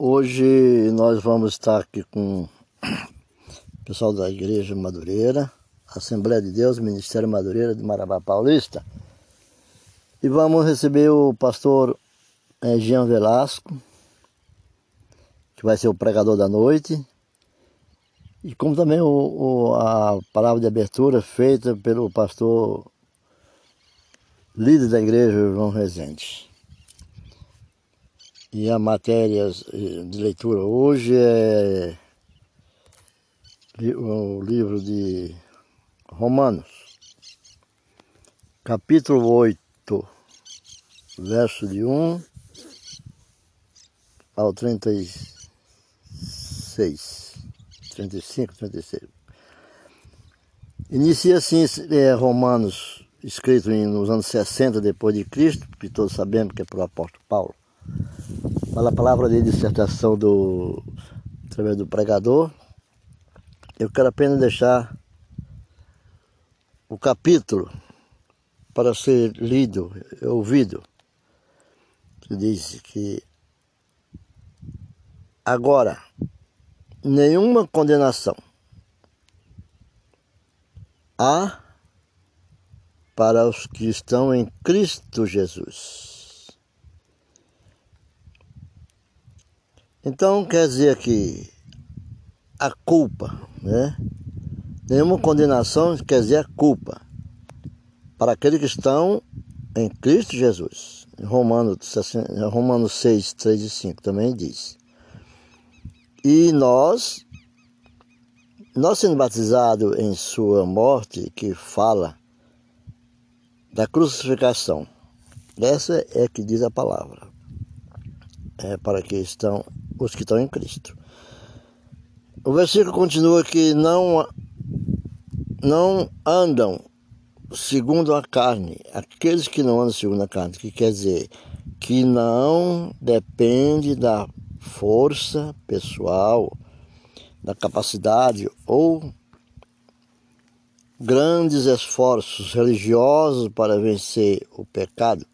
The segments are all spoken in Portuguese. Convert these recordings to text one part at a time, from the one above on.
Hoje nós vamos estar aqui com o pessoal da Igreja Madureira, Assembleia de Deus, Ministério Madureira de Marabá Paulista. E vamos receber o pastor é, Jean Velasco, que vai ser o pregador da noite. E como também o, o, a palavra de abertura feita pelo pastor líder da igreja, João Rezende. E a matéria de leitura hoje é o livro de Romanos, capítulo 8, verso de 1 ao 36, 35, 36. Inicia assim é, Romanos, escrito nos anos 60 depois de Cristo, que todos sabemos que é pelo apóstolo Paulo a palavra de dissertação do, através do pregador. Eu quero apenas deixar o capítulo para ser lido, ouvido. Que diz que agora nenhuma condenação há para os que estão em Cristo Jesus Então quer dizer que a culpa, né? Nenhuma condenação quer dizer a culpa para aqueles que estão em Cristo Jesus. Romanos, Romanos 6, 3 e 5 também diz. E nós, nós sendo batizados em sua morte, que fala da crucificação, essa é que diz a palavra. É para que estão os que estão em Cristo. O versículo continua que não, não andam segundo a carne, aqueles que não andam segundo a carne, que quer dizer? Que não depende da força pessoal, da capacidade ou grandes esforços religiosos para vencer o pecado,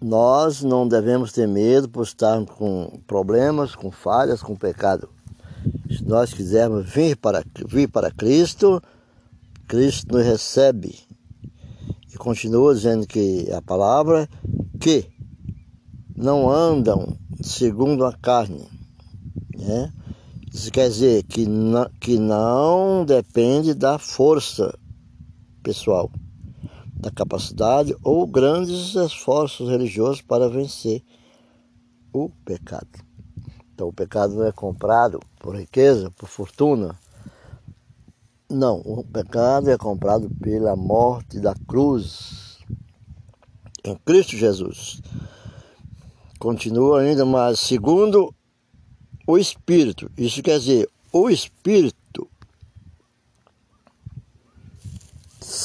nós não devemos ter medo por estarmos com problemas, com falhas, com pecado. Se nós quisermos vir para, vir para Cristo, Cristo nos recebe. E continua dizendo que a palavra que não andam segundo a carne. Né? Isso quer dizer que não, que não depende da força pessoal da capacidade ou grandes esforços religiosos para vencer o pecado. Então, o pecado não é comprado por riqueza, por fortuna. Não, o pecado é comprado pela morte da cruz em Cristo Jesus. Continua ainda, mas segundo o Espírito. Isso quer dizer, o Espírito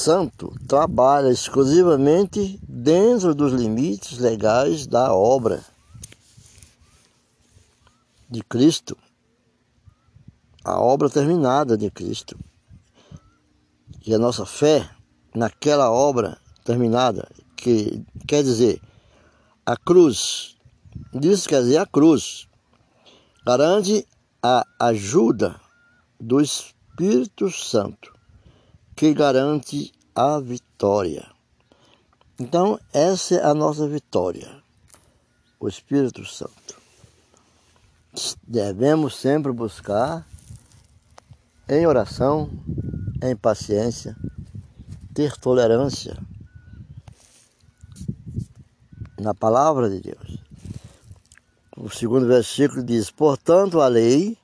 Santo trabalha exclusivamente dentro dos limites legais da obra de Cristo, a obra terminada de Cristo. E a nossa fé naquela obra terminada, que quer dizer a cruz, isso quer dizer a cruz, garante a ajuda do Espírito Santo que garante a vitória. Então, essa é a nossa vitória, o Espírito Santo. Devemos sempre buscar em oração, em paciência, ter tolerância na palavra de Deus. O segundo versículo diz: Portanto, a lei,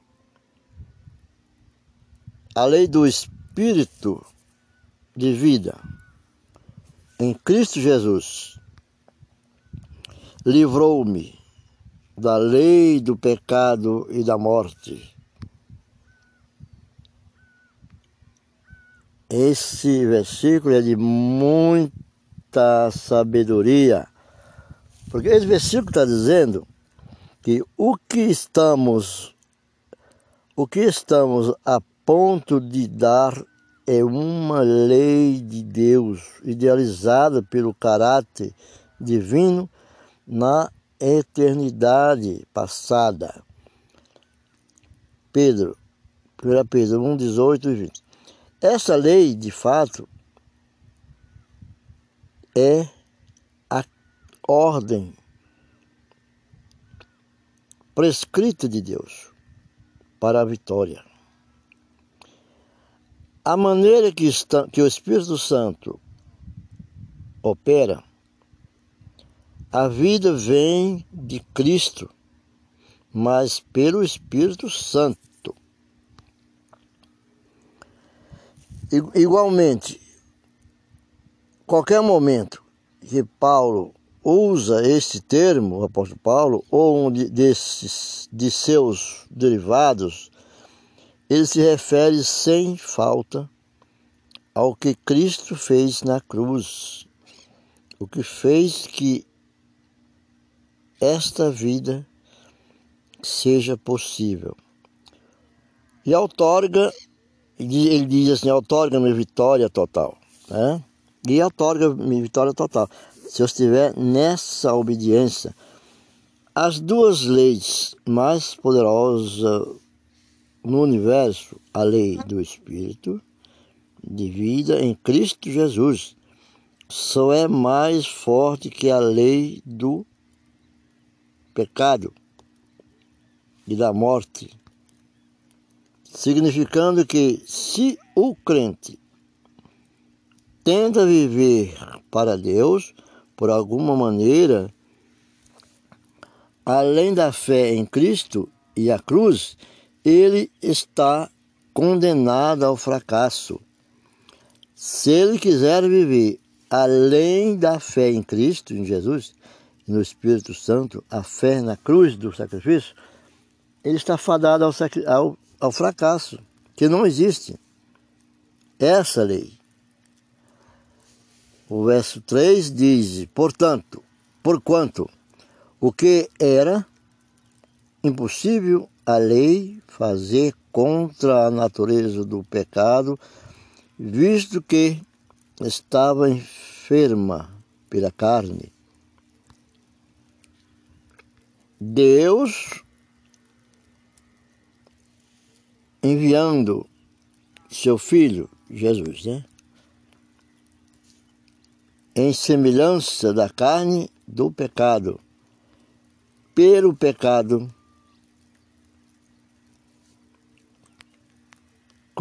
a lei do Espírito de vida em Cristo Jesus livrou-me da lei do pecado e da morte. Esse versículo é de muita sabedoria, porque esse versículo está dizendo que o que estamos, o que estamos a ponto de dar é uma lei de Deus idealizada pelo caráter divino na eternidade passada. Pedro, 1 Pedro 1, 18 e 20. Essa lei, de fato, é a ordem prescrita de Deus para a vitória. A maneira que, está, que o Espírito Santo opera, a vida vem de Cristo, mas pelo Espírito Santo. Igualmente, qualquer momento que Paulo usa esse termo, o apóstolo Paulo, ou um desses de seus derivados, ele se refere sem falta ao que Cristo fez na cruz, o que fez que esta vida seja possível. E outorga, ele diz assim, outorga-me vitória total, né? E outorga-me vitória total. Se eu estiver nessa obediência, as duas leis mais poderosas no universo a lei do Espírito de vida em Cristo Jesus só é mais forte que a lei do pecado e da morte, significando que se o crente tenta viver para Deus por alguma maneira, além da fé em Cristo e a cruz, ele está condenado ao fracasso. Se ele quiser viver além da fé em Cristo, em Jesus, no Espírito Santo, a fé na cruz do sacrifício, ele está fadado ao, ao, ao fracasso, que não existe. Essa lei. O verso 3 diz: Portanto, porquanto o que era impossível a lei fazer contra a natureza do pecado, visto que estava enferma pela carne. Deus, enviando seu filho, Jesus, né? Em semelhança da carne do pecado, pelo pecado,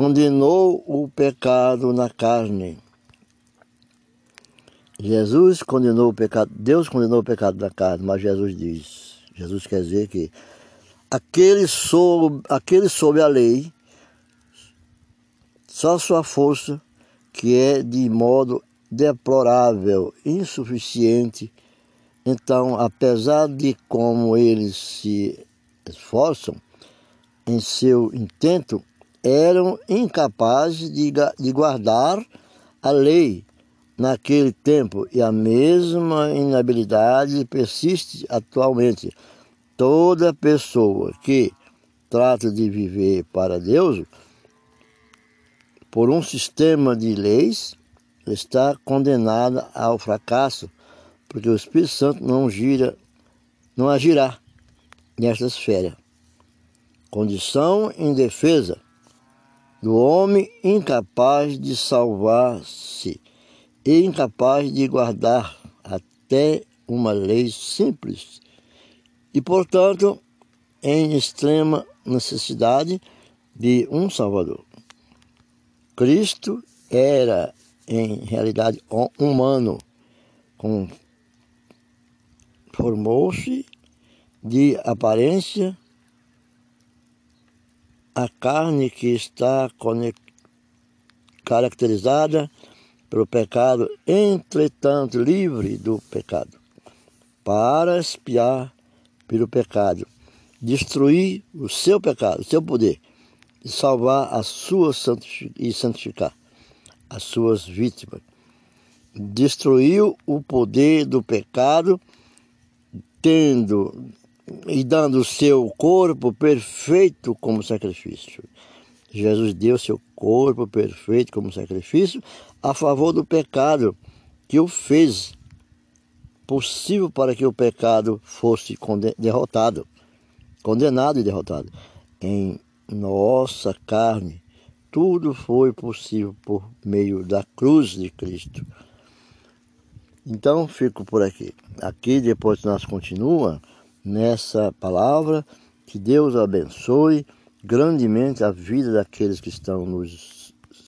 condenou o pecado na carne. Jesus condenou o pecado, Deus condenou o pecado na carne, mas Jesus diz, Jesus quer dizer que aquele sob, aquele sob a lei, só sua força, que é de modo deplorável, insuficiente. Então, apesar de como eles se esforçam em seu intento, eram incapazes de, de guardar a lei naquele tempo e a mesma inabilidade persiste atualmente. Toda pessoa que trata de viver para Deus por um sistema de leis está condenada ao fracasso, porque o Espírito Santo não gira, não agirá nesta esfera. Condição indefesa do homem incapaz de salvar-se e incapaz de guardar até uma lei simples e, portanto, em extrema necessidade de um Salvador. Cristo era, em realidade, humano, formou-se de aparência a carne que está caracterizada pelo pecado, entretanto livre do pecado, para espiar pelo pecado, destruir o seu pecado, o seu poder, e salvar a sua e santificar as suas vítimas. Destruiu o poder do pecado, tendo e dando o seu corpo perfeito como sacrifício. Jesus deu seu corpo perfeito como sacrifício a favor do pecado que o fez possível para que o pecado fosse derrotado, condenado e derrotado. Em nossa carne, tudo foi possível por meio da cruz de Cristo. Então fico por aqui. Aqui depois nós continua nessa palavra. Que Deus abençoe grandemente a vida daqueles que estão nos